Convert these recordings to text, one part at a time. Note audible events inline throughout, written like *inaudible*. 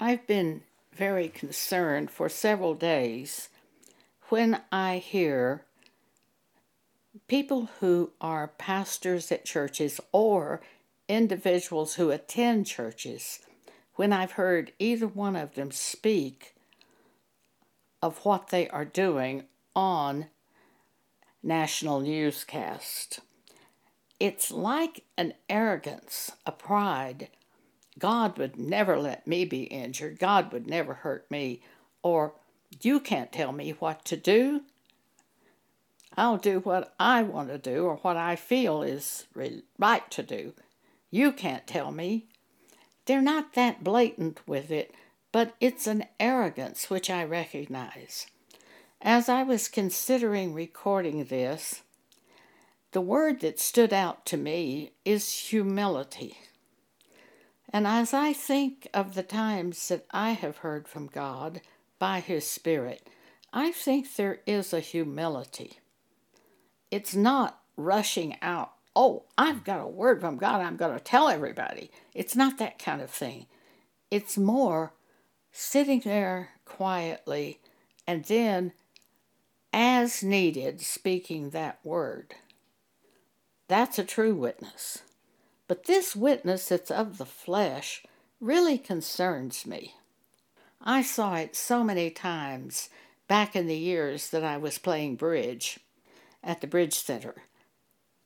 I've been very concerned for several days when I hear people who are pastors at churches or individuals who attend churches, when I've heard either one of them speak of what they are doing on national newscast. It's like an arrogance, a pride. God would never let me be injured. God would never hurt me. Or, you can't tell me what to do. I'll do what I want to do or what I feel is right to do. You can't tell me. They're not that blatant with it, but it's an arrogance which I recognize. As I was considering recording this, the word that stood out to me is humility. And as I think of the times that I have heard from God by His Spirit, I think there is a humility. It's not rushing out, oh, I've got a word from God, I'm going to tell everybody. It's not that kind of thing. It's more sitting there quietly and then as needed, speaking that word. That's a true witness. But this witness that's of the flesh really concerns me. I saw it so many times back in the years that I was playing bridge at the Bridge Center.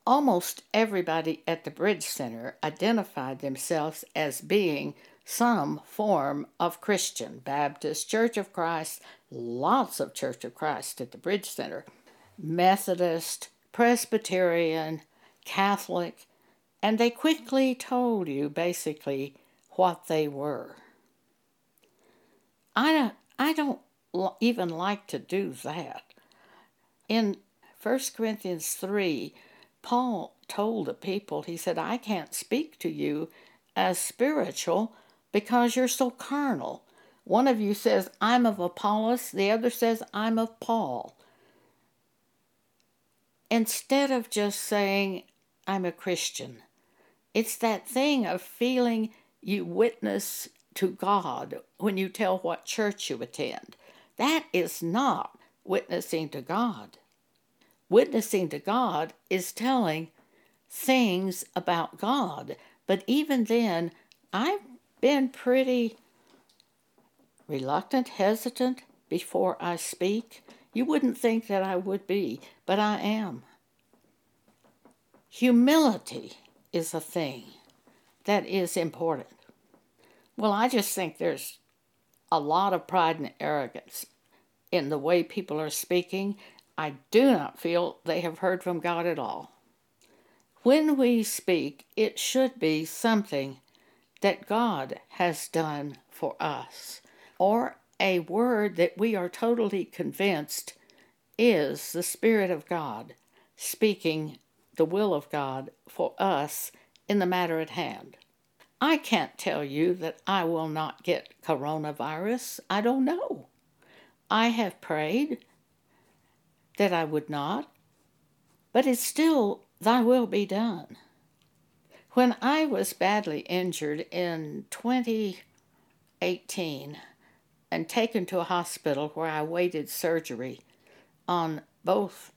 Almost everybody at the Bridge Center identified themselves as being some form of Christian, Baptist, Church of Christ, lots of Church of Christ at the Bridge Center, Methodist, Presbyterian, Catholic, and they quickly told you basically what they were. I don't, I don't even like to do that. In 1 Corinthians 3, Paul told the people, he said, I can't speak to you as spiritual because you're so carnal. One of you says, I'm of Apollos, the other says, I'm of Paul. Instead of just saying, I'm a Christian, it's that thing of feeling you witness to God when you tell what church you attend. That is not witnessing to God. Witnessing to God is telling things about God. But even then, I've been pretty reluctant, hesitant before I speak. You wouldn't think that I would be, but I am. Humility is a thing that is important. Well, I just think there's a lot of pride and arrogance in the way people are speaking. I do not feel they have heard from God at all. When we speak, it should be something that God has done for us, or a word that we are totally convinced is the Spirit of God speaking the will of God for us in the matter at hand. I can't tell you that I will not get coronavirus. I don't know. I have prayed that I would not, but it's still, Thy will be done. When I was badly injured in 2018 and taken to a hospital where I waited surgery on both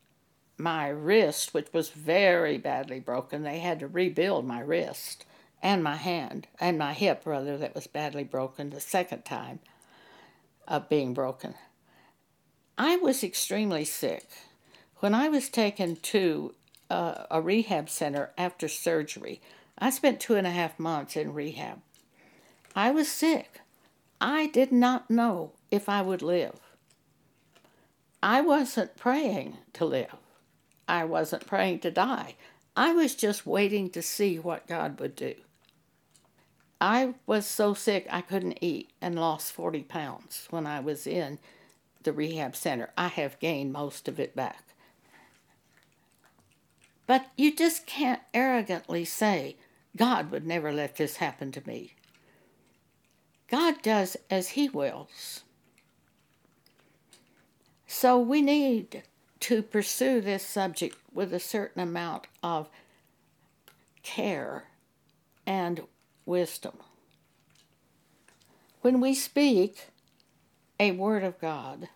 my wrist, which was very badly broken, they had to rebuild my wrist and my hand and my hip, rather, that was badly broken the second time of being broken. I was extremely sick. When I was taken to uh, a rehab center after surgery, I spent two and a half months in rehab. I was sick. I did not know if I would live. I wasn't praying to live. I wasn't praying to die. I was just waiting to see what God would do. I was so sick I couldn't eat and lost 40 pounds when I was in the rehab center. I have gained most of it back. But you just can't arrogantly say, God would never let this happen to me. God does as He wills. So we need to pursue this subject with a certain amount of care and wisdom. When we speak a word of God,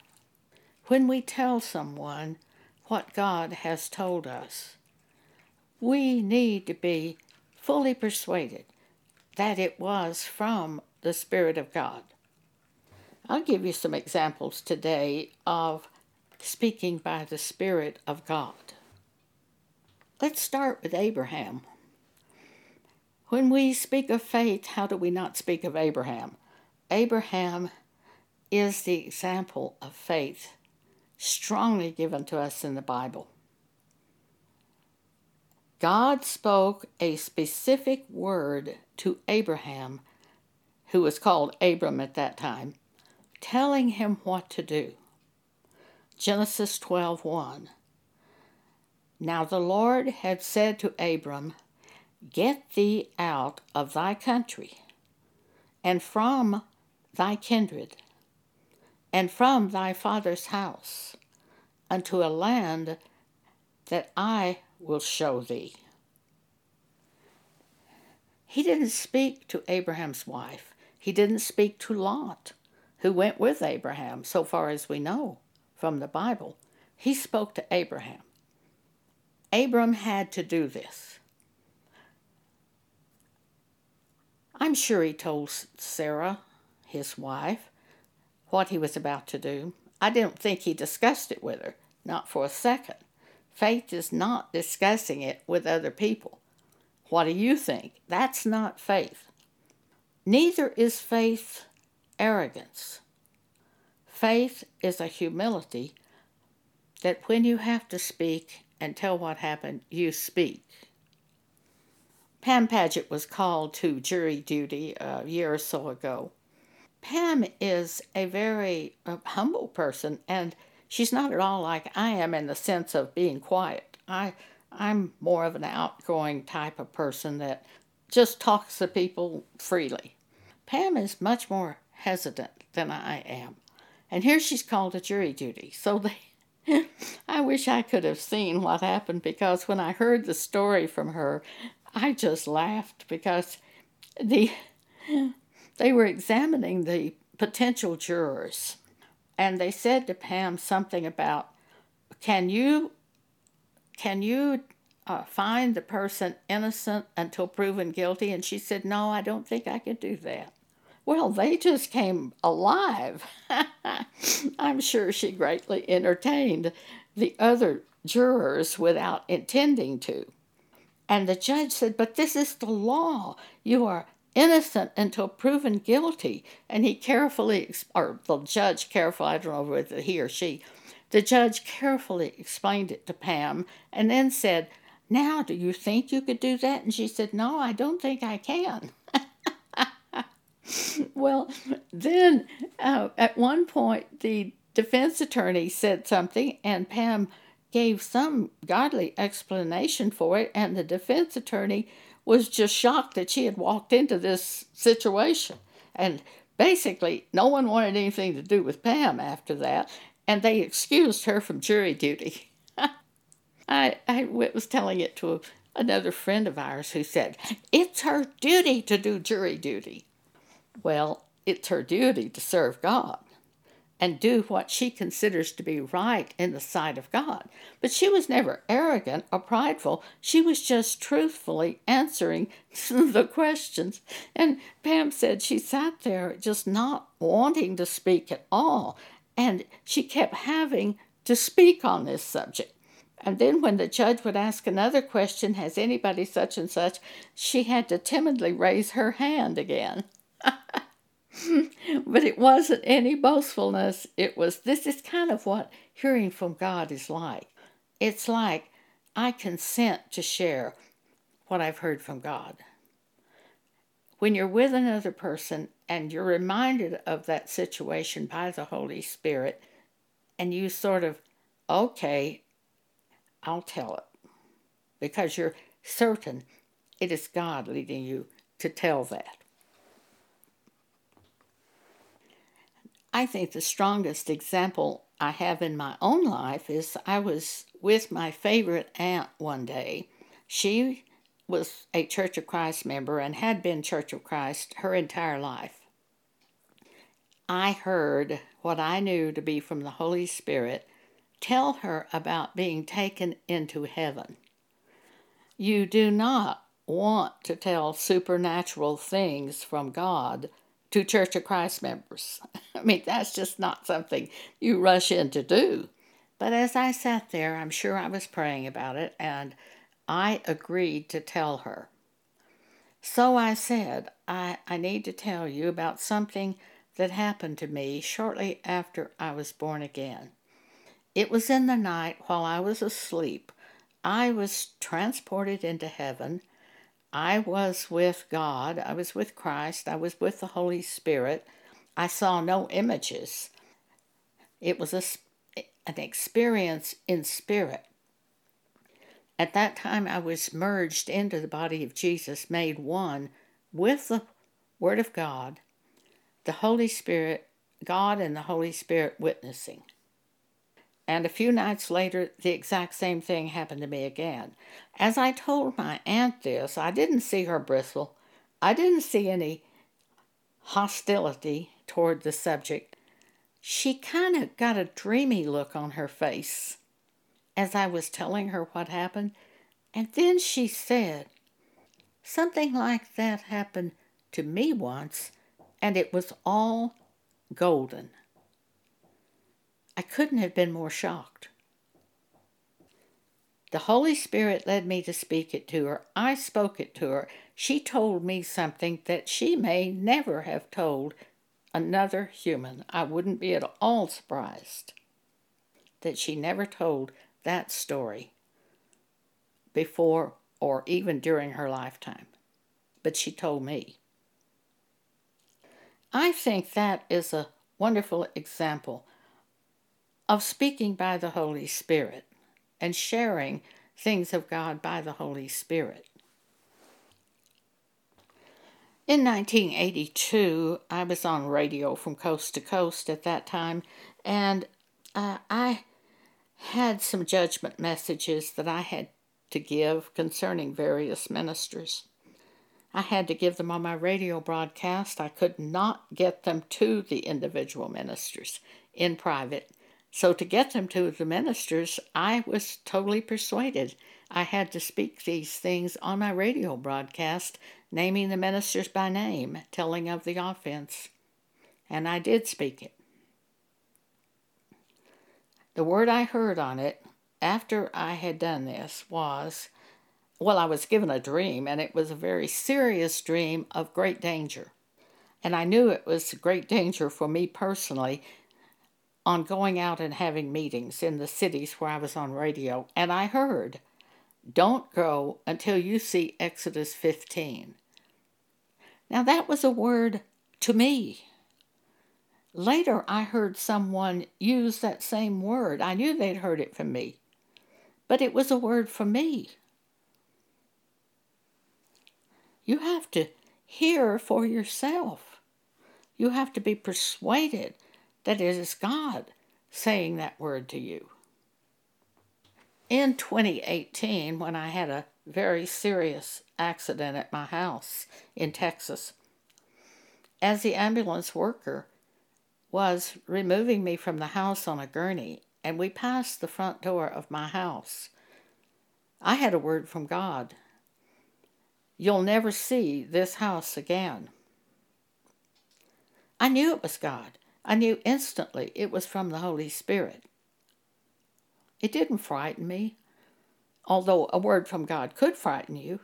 when we tell someone what God has told us, we need to be fully persuaded that it was from the Spirit of God. I'll give you some examples today of speaking by the Spirit of God. Let's start with Abraham. When we speak of faith, how do we not speak of Abraham? Abraham is the example of faith strongly given to us in the Bible. God spoke a specific word to Abraham, who was called Abram at that time, telling him what to do. Genesis 12:1 Now the Lord had said to Abram, Get thee out of thy country, and from thy kindred, and from thy father's house, unto a land that I will show thee. He didn't speak to Abraham's wife. He didn't speak to Lot, who went with Abraham, so far as we know from the Bible. He spoke to Abraham. Abram had to do this. I'm sure he told Sarah, his wife, what he was about to do. I don't think he discussed it with her, not for a second. Faith is not discussing it with other people. What do you think? That's not faith. Neither is faith arrogance. Faith is a humility that when you have to speak and tell what happened, you speak. Pam Paget was called to jury duty a year or so ago. Pam is a very uh, humble person, and she's not at all like I am in the sense of being quiet. I I'm more of an outgoing type of person that just talks to people freely. Pam is much more hesitant than I am. And here she's called to jury duty. So they *laughs* I wish I could have seen what happened because when I heard the story from her, I just laughed because the *laughs* they were examining the potential jurors and they said to Pam something about can you can you uh, find the person innocent until proven guilty and she said no I don't think I could do that well they just came alive *laughs* I'm sure she greatly entertained the other jurors without intending to and the judge said, But this is the law. You are innocent until proven guilty. And he carefully, or the judge carefully, I don't know whether he or she, the judge carefully explained it to Pam and then said, Now, do you think you could do that? And she said, No, I don't think I can. *laughs* well, then uh, at one point, the defense attorney said something, and Pam gave some godly explanation for it, and the defense attorney was just shocked that she had walked into this situation. And basically, no one wanted anything to do with Pam after that, and they excused her from jury duty. *laughs* I, I was telling it to another friend of ours who said, It's her duty to do jury duty. Well, it's her duty to serve God and do what she considers to be right in the sight of God. But she was never arrogant or prideful. She was just truthfully answering *laughs* the questions. And Pam said she sat there just not wanting to speak at all. And she kept having to speak on this subject. And then when the judge would ask another question, has anybody such and such, she had to timidly raise her hand again. *laughs* but it wasn't any boastfulness. It was this is kind of what hearing from God is like. It's like I consent to share what I've heard from God. When you're with another person and you're reminded of that situation by the Holy Spirit, and you sort of, okay, I'll tell it, because you're certain it is God leading you to tell that. I think the strongest example I have in my own life is I was with my favorite aunt one day. She was a Church of Christ member and had been Church of Christ her entire life. I heard what I knew to be from the Holy Spirit tell her about being taken into heaven. You do not want to tell supernatural things from God to Church of Christ members. *laughs* I mean, that's just not something you rush in to do. But as I sat there, I'm sure I was praying about it, and I agreed to tell her. So I said, I, I need to tell you about something that happened to me shortly after I was born again. It was in the night while I was asleep. I was transported into heaven. I was with God. I was with Christ. I was with the Holy Spirit. I saw no images. It was a, an experience in spirit. At that time, I was merged into the body of Jesus, made one with the Word of God, the Holy Spirit, God and the Holy Spirit witnessing. And a few nights later, the exact same thing happened to me again. As I told my aunt this, I didn't see her bristle. I didn't see any hostility toward the subject. She kind of got a dreamy look on her face as I was telling her what happened, and then she said, Something like that happened to me once, and it was all golden. I couldn't have been more shocked. The Holy Spirit led me to speak it to her. I spoke it to her. She told me something that she may never have told another human. I wouldn't be at all surprised that she never told that story before or even during her lifetime. But she told me. I think that is a wonderful example of speaking by the Holy Spirit and sharing things of God by the Holy Spirit. In 1982, I was on radio from coast to coast at that time, and uh, I had some judgment messages that I had to give concerning various ministers. I had to give them on my radio broadcast. I could not get them to the individual ministers in private. So, to get them to the ministers, I was totally persuaded I had to speak these things on my radio broadcast, naming the ministers by name, telling of the offense. And I did speak it. The word I heard on it after I had done this was well, I was given a dream, and it was a very serious dream of great danger. And I knew it was great danger for me personally on going out and having meetings in the cities where I was on radio, and I heard, Don't go until you see Exodus 15. Now, that was a word to me. Later, I heard someone use that same word. I knew they'd heard it from me, but it was a word for me. You have to hear for yourself. You have to be persuaded that it is God saying that word to you. In 2018, when I had a very serious accident at my house in Texas, as the ambulance worker was removing me from the house on a gurney, and we passed the front door of my house, I had a word from God. You'll never see this house again. I knew it was God. I knew instantly it was from the Holy Spirit. It didn't frighten me, although a word from God could frighten you,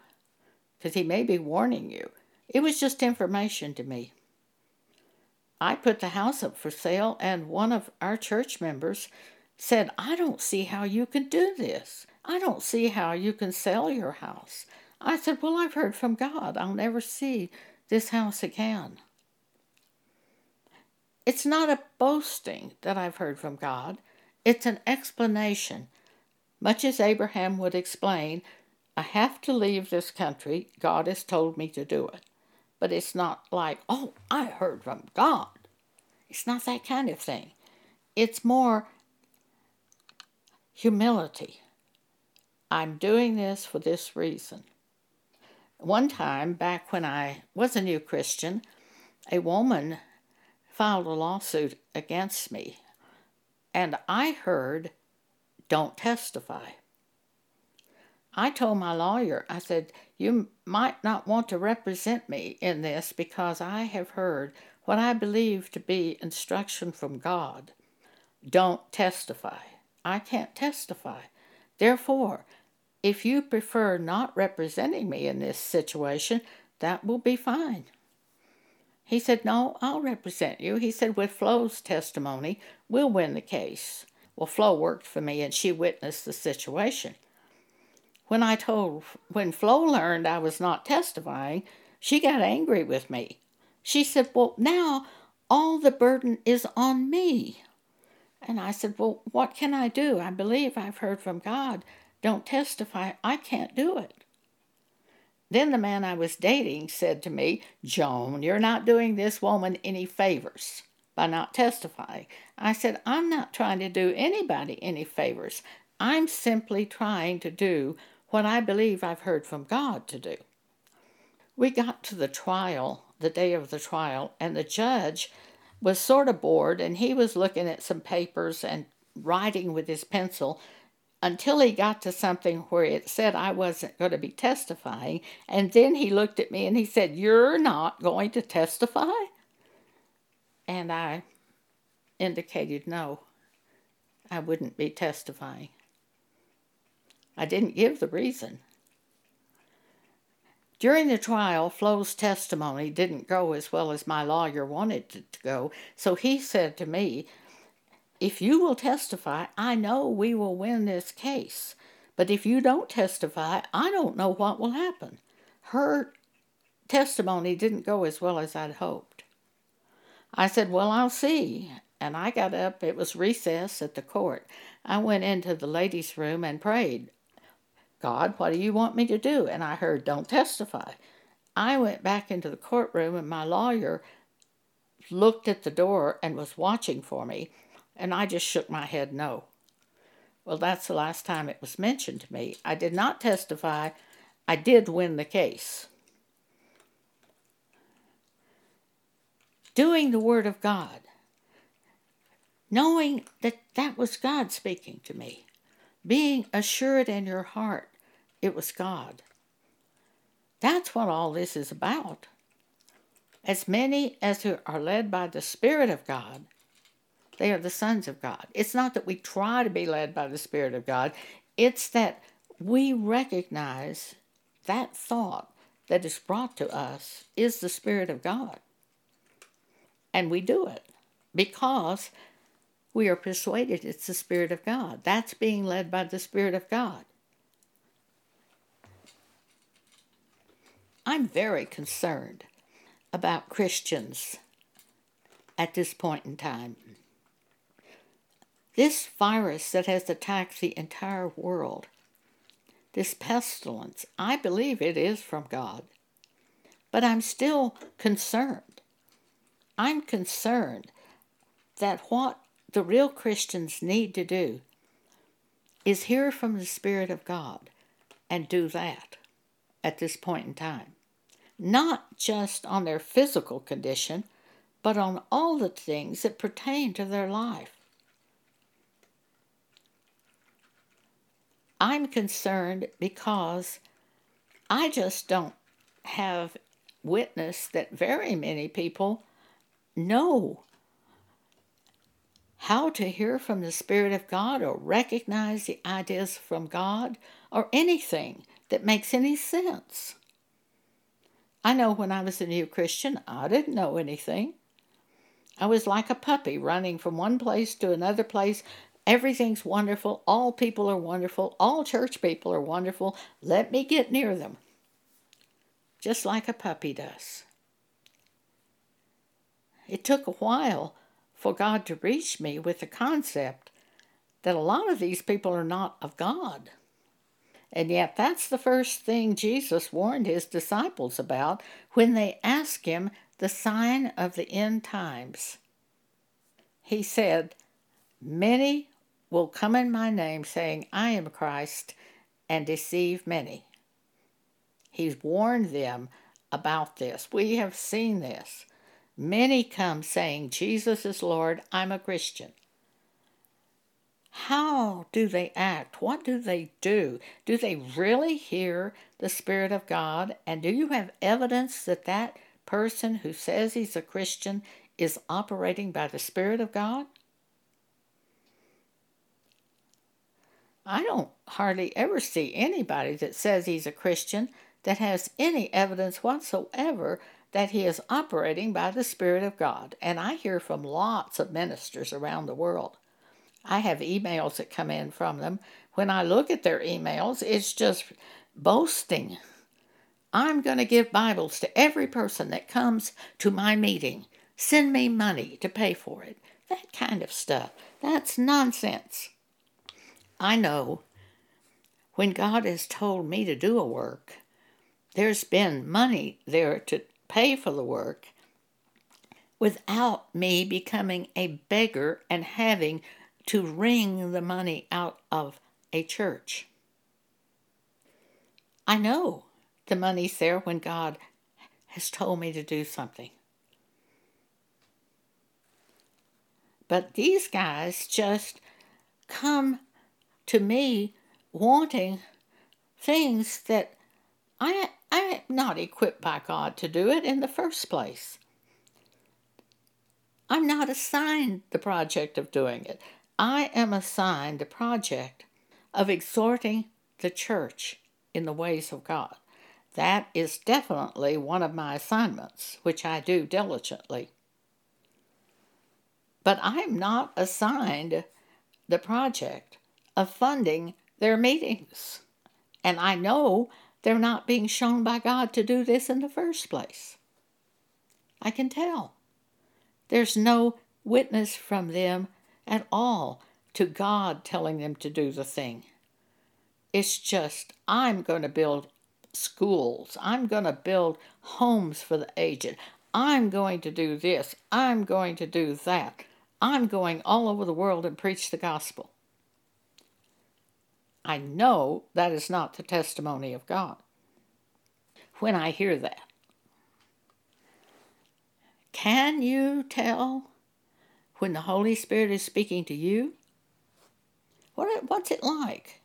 because He may be warning you. It was just information to me. I put the house up for sale, and one of our church members said, I don't see how you can do this. I don't see how you can sell your house. I said, Well, I've heard from God. I'll never see this house again. It's not a boasting that I've heard from God, it's an explanation. Much as Abraham would explain, I have to leave this country. God has told me to do it. But it's not like, oh, I heard from God. It's not that kind of thing. It's more humility. I'm doing this for this reason. One time, back when I was a new Christian, a woman filed a lawsuit against me. And I heard, don't testify. I told my lawyer, I said, You might not want to represent me in this because I have heard what I believe to be instruction from God. Don't testify. I can't testify. Therefore, if you prefer not representing me in this situation, that will be fine. He said, No, I'll represent you. He said, With Flo's testimony, we'll win the case. Well, Flo worked for me and she witnessed the situation. When I told, when Flo learned I was not testifying, she got angry with me. She said, Well, now all the burden is on me. And I said, Well, what can I do? I believe I've heard from God. Don't testify. I can't do it. Then the man I was dating said to me, Joan, you're not doing this woman any favors by not testifying. I said, I'm not trying to do anybody any favors. I'm simply trying to do what I believe I've heard from God to do. We got to the trial, the day of the trial, and the judge was sort of bored and he was looking at some papers and writing with his pencil until he got to something where it said I wasn't going to be testifying. And then he looked at me and he said, You're not going to testify? And I indicated no, I wouldn't be testifying. I didn't give the reason. During the trial, Flo's testimony didn't go as well as my lawyer wanted it to go, so he said to me, If you will testify, I know we will win this case. But if you don't testify, I don't know what will happen. Her testimony didn't go as well as I'd hoped. I said, Well, I'll see. And I got up. It was recess at the court. I went into the ladies' room and prayed. God, what do you want me to do? And I heard, Don't testify. I went back into the courtroom, and my lawyer looked at the door and was watching for me, and I just shook my head no. Well, that's the last time it was mentioned to me. I did not testify. I did win the case. Doing the Word of God, knowing that that was God speaking to me, being assured in your heart it was God. That's what all this is about. As many as who are led by the Spirit of God, they are the sons of God. It's not that we try to be led by the Spirit of God, it's that we recognize that thought that is brought to us is the Spirit of God. And we do it because we are persuaded it's the Spirit of God. That's being led by the Spirit of God. I'm very concerned about Christians at this point in time. This virus that has attacked the entire world, this pestilence, I believe it is from God. But I'm still concerned. I'm concerned that what the real Christians need to do is hear from the Spirit of God and do that at this point in time. Not just on their physical condition, but on all the things that pertain to their life. I'm concerned because I just don't have witness that very many people know how to hear from the Spirit of God or recognize the ideas from God or anything that makes any sense. I know when I was a new Christian, I didn't know anything. I was like a puppy running from one place to another place. Everything's wonderful. All people are wonderful. All church people are wonderful. Let me get near them. Just like a puppy does. It took a while for God to reach me with the concept that a lot of these people are not of God. And yet, that's the first thing Jesus warned his disciples about when they asked him the sign of the end times. He said, Many will come in my name, saying, I am Christ, and deceive many. He's warned them about this. We have seen this. Many come saying, Jesus is Lord, I'm a Christian. How do they act? What do they do? Do they really hear the Spirit of God? And do you have evidence that that person who says he's a Christian is operating by the Spirit of God? I don't hardly ever see anybody that says he's a Christian that has any evidence whatsoever that he is operating by the Spirit of God. And I hear from lots of ministers around the world. I have emails that come in from them. When I look at their emails, it's just boasting. I'm going to give Bibles to every person that comes to my meeting. Send me money to pay for it. That kind of stuff. That's nonsense. I know when God has told me to do a work, there's been money there to pay for the work without me becoming a beggar and having to wring the money out of a church. I know the money's there when God has told me to do something. But these guys just come to me wanting things that I I'm not equipped by God to do it in the first place. I'm not assigned the project of doing it. I am assigned the project of exhorting the church in the ways of God. That is definitely one of my assignments, which I do diligently. But I'm not assigned the project of funding their meetings. And I know they're not being shown by God to do this in the first place. I can tell. There's no witness from them at all to God telling them to do the thing. It's just, I'm going to build schools. I'm going to build homes for the aged. I'm going to do this. I'm going to do that. I'm going all over the world and preach the gospel. I know that is not the testimony of God when I hear that. Can you tell when the Holy Spirit is speaking to you? What, what's it like?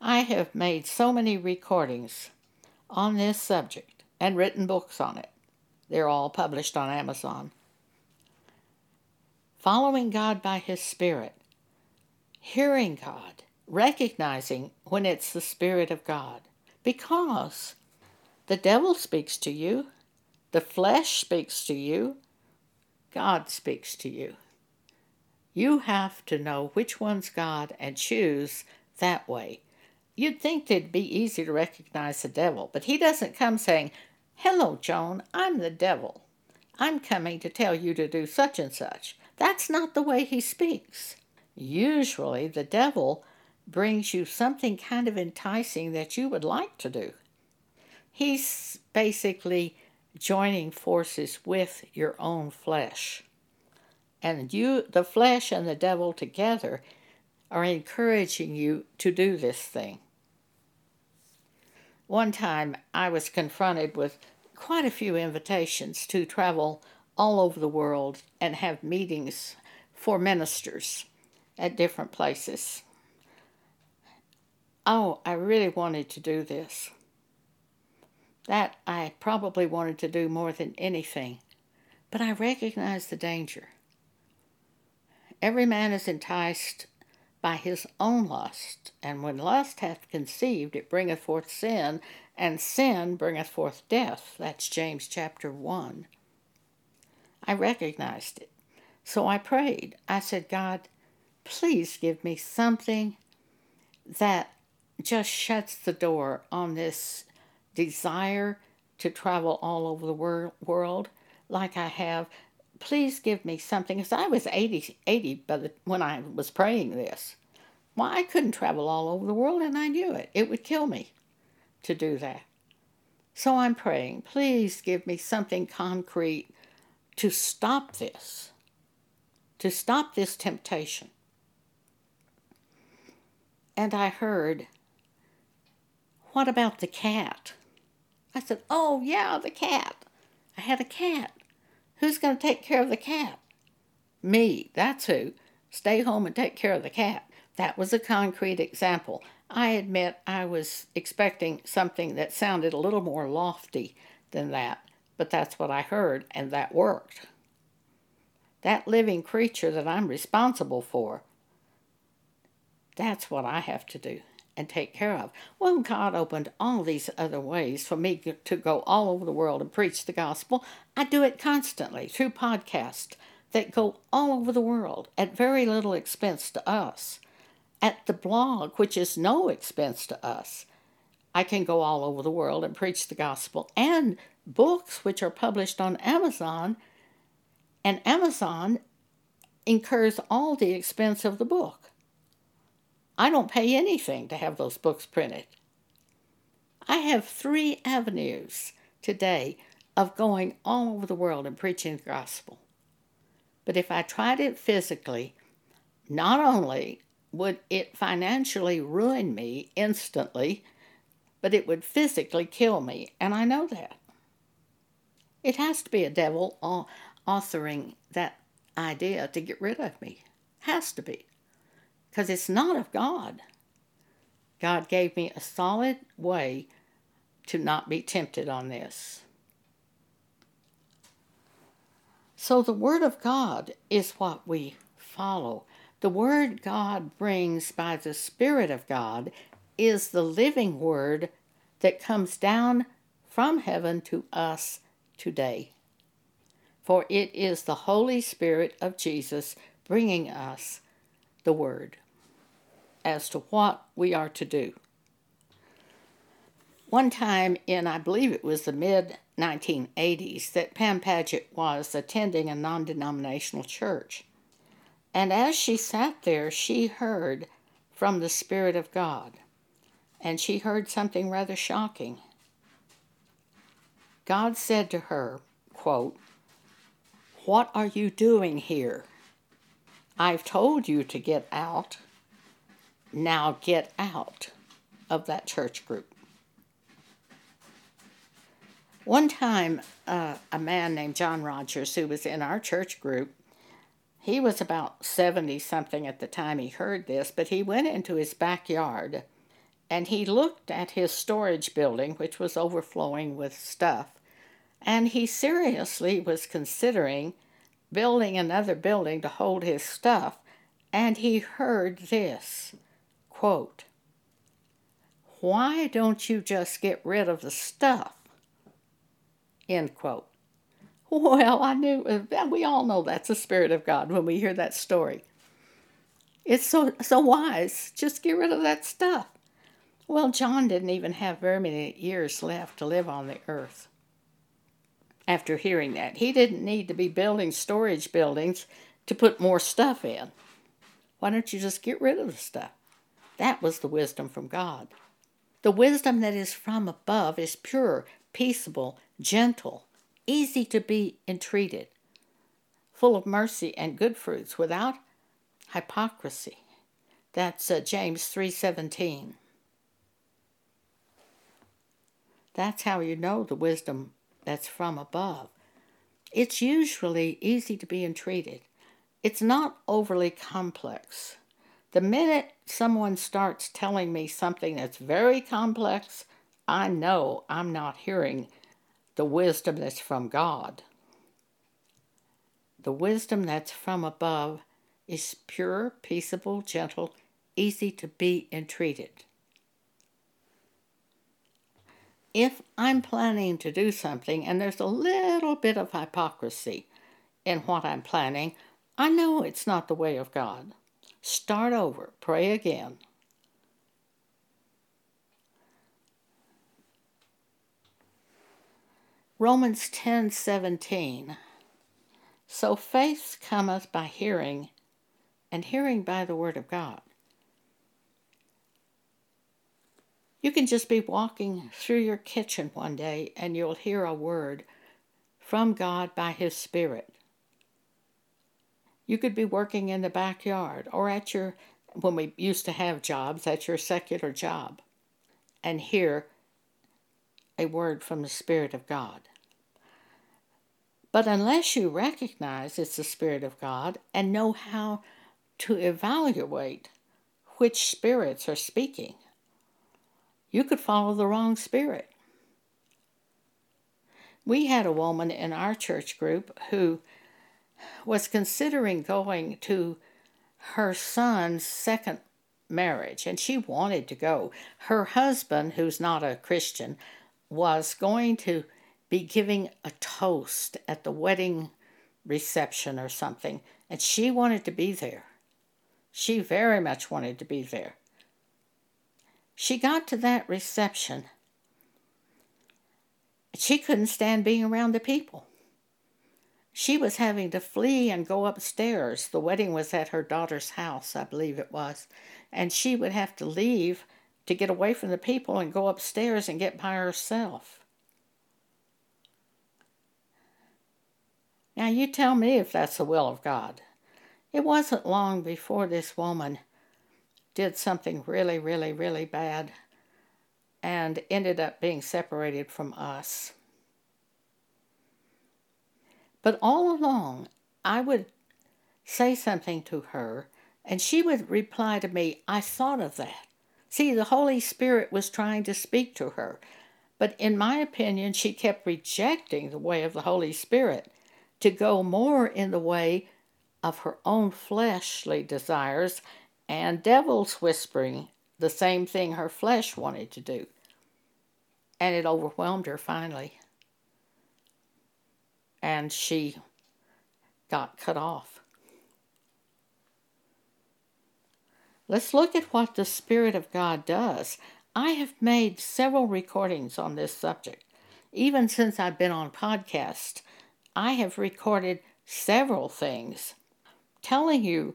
I have made so many recordings on this subject and written books on it. They're all published on Amazon. Following God by His Spirit hearing God, recognizing when it's the Spirit of God. Because the devil speaks to you, the flesh speaks to you, God speaks to you. You have to know which one's God and choose that way. You'd think it'd be easy to recognize the devil, but he doesn't come saying, Hello, Joan, I'm the devil. I'm coming to tell you to do such and such. That's not the way he speaks. Usually, the devil brings you something kind of enticing that you would like to do. He's basically joining forces with your own flesh. And you, the flesh and the devil together, are encouraging you to do this thing. One time I was confronted with quite a few invitations to travel all over the world and have meetings for ministers at different places. Oh, I really wanted to do this. That I probably wanted to do more than anything, but I recognized the danger. Every man is enticed by his own lust, and when lust hath conceived, it bringeth forth sin, and sin bringeth forth death. That's James chapter 1. I recognized it. So I prayed. I said, God, please give me something that just shuts the door on this desire to travel all over the wor- world like I have. Please give me something. Because I was 80, 80 by the, when I was praying this. Well, I couldn't travel all over the world, and I knew it. It would kill me to do that. So I'm praying, please give me something concrete to stop this, to stop this temptation. And I heard, What about the cat? I said, Oh, yeah, the cat. I had a cat. Who's going to take care of the cat? Me, that's who. Stay home and take care of the cat. That was a concrete example. I admit I was expecting something that sounded a little more lofty than that, but that's what I heard, and that worked. That living creature that I'm responsible for, that's what I have to do and take care of. Well, God opened all these other ways for me to go all over the world and preach the gospel. I do it constantly through podcasts that go all over the world at very little expense to us. At the blog, which is no expense to us, I can go all over the world and preach the gospel. And books, which are published on Amazon, and Amazon incurs all the expense of the book. I don't pay anything to have those books printed. I have three avenues today of going all over the world and preaching the gospel. But if I tried it physically, not only would it financially ruin me instantly, but it would physically kill me, and I know that. It has to be a devil authoring that idea to get rid of me. Has to be. Because it's not of God. God gave me a solid way to not be tempted on this. So the Word of God is what we follow. The Word God brings by the Spirit of God is the living Word that comes down from heaven to us today. For it is the Holy Spirit of Jesus bringing us the Word as to what we are to do. One time in, I believe it was the mid 1980s that Pam Paget was attending a non denominational church. And as she sat there, she heard from the Spirit of God. And she heard something rather shocking. God said to her, quote, What are you doing here? I've told you to get out. Now get out of that church group. One time, uh, a man named John Rogers, who was in our church group, he was about 70 something at the time he heard this, but he went into his backyard and he looked at his storage building, which was overflowing with stuff, and he seriously was considering building another building to hold his stuff, and he heard this quote, Why don't you just get rid of the stuff? End quote. Well, I knew, uh, we all know that's the Spirit of God when we hear that story. It's so, so wise. Just get rid of that stuff. Well, John didn't even have very many years left to live on the earth. After hearing that, he didn't need to be building storage buildings to put more stuff in. Why don't you just get rid of the stuff? That was the wisdom from God. The wisdom that is from above is pure, peaceable, gentle, easy to be entreated, full of mercy and good fruits, without hypocrisy. That's uh, James 3:17. That's how you know the wisdom that's from above. It's usually easy to be entreated. It's not overly complex. The minute someone starts telling me something that's very complex, I know I'm not hearing the wisdom that's from God. The wisdom that's from above is pure, peaceable, gentle, easy to be entreated. If I'm planning to do something and there's a little bit of hypocrisy in what I'm planning, I know it's not the way of God. Start over, pray again. Romans 10:17 So faith cometh by hearing, and hearing by the word of God. You can just be walking through your kitchen one day and you'll hear a word from God by His Spirit. You could be working in the backyard or at your, when we used to have jobs, at your secular job, and hear a word from the Spirit of God. But unless you recognize it's the Spirit of God and know how to evaluate which spirits are speaking, you could follow the wrong spirit. We had a woman in our church group who was considering going to her son's second marriage, and she wanted to go. Her husband, who's not a Christian, was going to be giving a toast at the wedding reception or something, and she wanted to be there. She very much wanted to be there. She got to that reception. She couldn't stand being around the people. She was having to flee and go upstairs. The wedding was at her daughter's house, I believe it was. And she would have to leave to get away from the people and go upstairs and get by herself. Now, you tell me if that's the will of God. It wasn't long before this woman did something really, really, really bad and ended up being separated from us. But all along, I would say something to her, and she would reply to me, I thought of that. See, the Holy Spirit was trying to speak to her. But in my opinion, she kept rejecting the way of the Holy Spirit to go more in the way of her own fleshly desires and devils whispering the same thing her flesh wanted to do. And it overwhelmed her finally and she got cut off. Let's look at what the Spirit of God does. I have made several recordings on this subject. Even since I've been on podcast, I have recorded several things telling you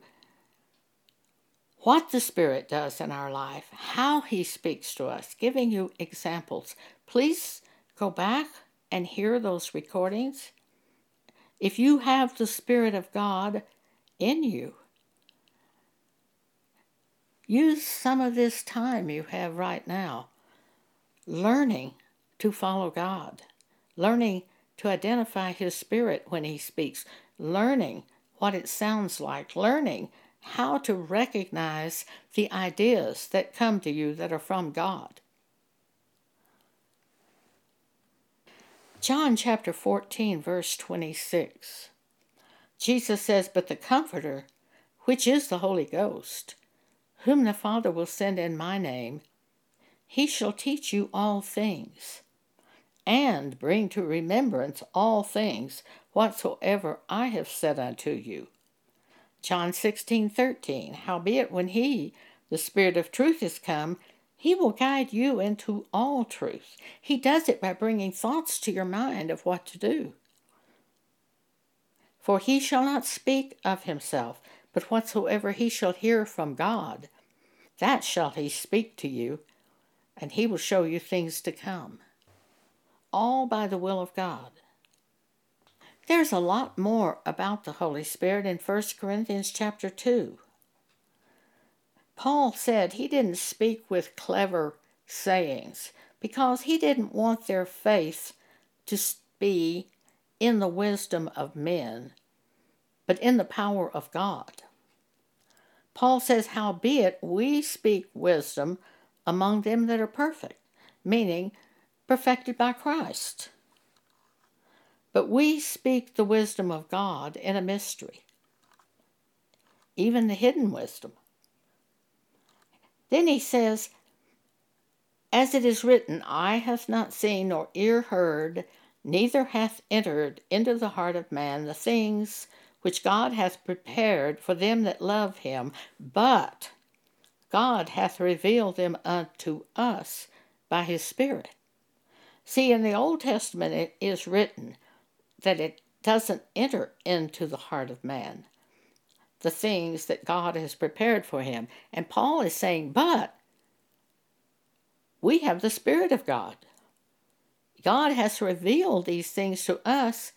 what the Spirit does in our life, how He speaks to us, giving you examples. Please go back and hear those recordings if you have the Spirit of God in you, use some of this time you have right now learning to follow God, learning to identify His Spirit when He speaks, learning what it sounds like, learning how to recognize the ideas that come to you that are from God. John chapter 14, verse 26. Jesus says, But the Comforter, which is the Holy Ghost, whom the Father will send in my name, he shall teach you all things, and bring to remembrance all things whatsoever I have said unto you. John 16, 13. Howbeit, when he, the Spirit of truth, is come, he will guide you into all truth. He does it by bringing thoughts to your mind of what to do. For he shall not speak of himself, but whatsoever he shall hear from God, that shall he speak to you, and he will show you things to come. All by the will of God. There's a lot more about the Holy Spirit in 1 Corinthians chapter 2. Paul said he didn't speak with clever sayings because he didn't want their faith to be in the wisdom of men, but in the power of God. Paul says, Howbeit we speak wisdom among them that are perfect, meaning perfected by Christ. But we speak the wisdom of God in a mystery, even the hidden wisdom then he says, As it is written, Eye hath not seen, nor ear heard, neither hath entered into the heart of man the things which God hath prepared for them that love him, but God hath revealed them unto us by his Spirit. See, in the Old Testament it is written that it doesn't enter into the heart of man the things that God has prepared for him. And Paul is saying, but we have the Spirit of God. God has revealed these things to us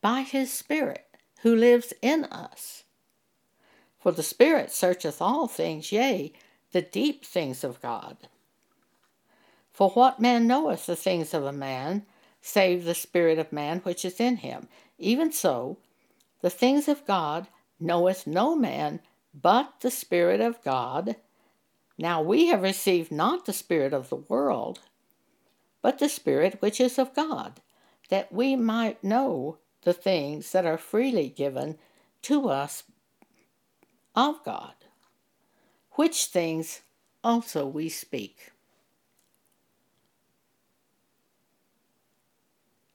by his Spirit who lives in us. For the Spirit searcheth all things, yea, the deep things of God. For what man knoweth the things of a man, save the spirit of man which is in him. Even so, the things of God knoweth no man but the Spirit of God. Now we have received not the Spirit of the world, but the Spirit which is of God, that we might know the things that are freely given to us of God, which things also we speak.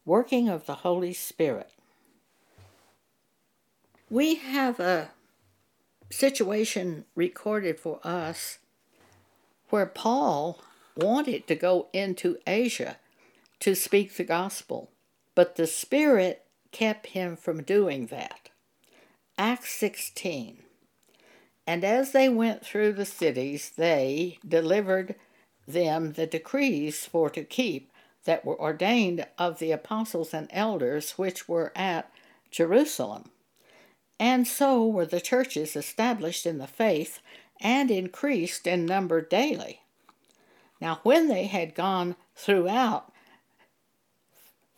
Working of the Holy Spirit. We have a situation recorded for us where Paul wanted to go into Asia to speak the gospel, but the Spirit kept him from doing that. Acts 16. And as they went through the cities, they delivered them the decrees for to keep that were ordained of the apostles and elders which were at Jerusalem. And so were the churches established in the faith and increased in number daily. Now, when they had gone throughout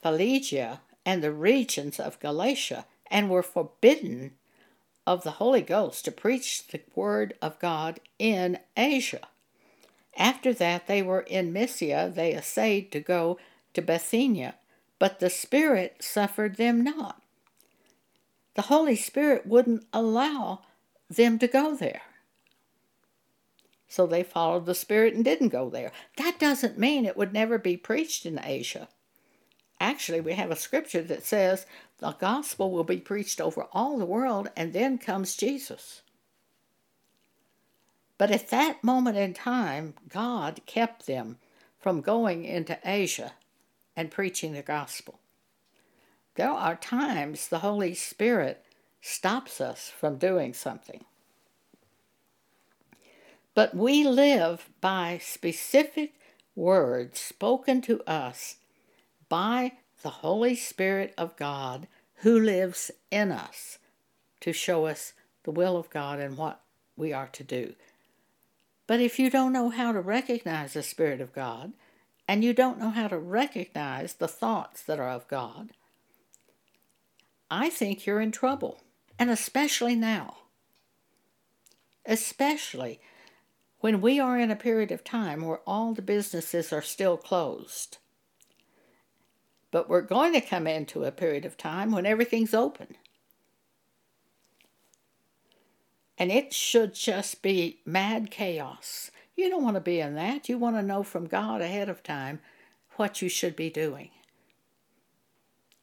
Phrygia and the regions of Galatia, and were forbidden of the Holy Ghost to preach the word of God in Asia. After that, they were in Mysia, they essayed to go to Bithynia, but the Spirit suffered them not the Holy Spirit wouldn't allow them to go there. So they followed the Spirit and didn't go there. That doesn't mean it would never be preached in Asia. Actually, we have a scripture that says the gospel will be preached over all the world, and then comes Jesus. But at that moment in time, God kept them from going into Asia and preaching the gospel. There are times the Holy Spirit stops us from doing something. But we live by specific words spoken to us by the Holy Spirit of God who lives in us to show us the will of God and what we are to do. But if you don't know how to recognize the Spirit of God, and you don't know how to recognize the thoughts that are of God, I think you're in trouble. And especially now. Especially when we are in a period of time where all the businesses are still closed. But we're going to come into a period of time when everything's open. And it should just be mad chaos. You don't want to be in that. You want to know from God ahead of time what you should be doing.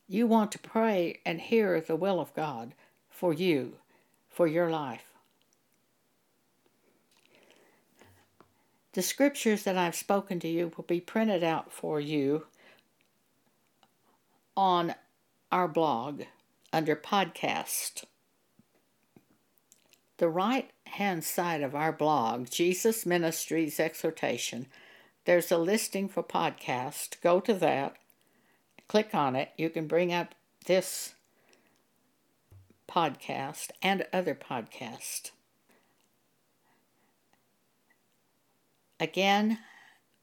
You want to pray and hear the will of God for you, for your life. The scriptures that I've spoken to you will be printed out for you on our blog under podcast. The right hand side of our blog, Jesus Ministries Exhortation, there's a listing for podcast. Go to that click on it, you can bring up this podcast and other podcasts. Again,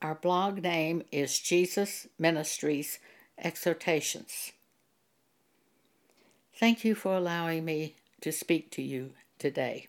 our blog name is Jesus Ministries Exhortations. Thank you for allowing me to speak to you today.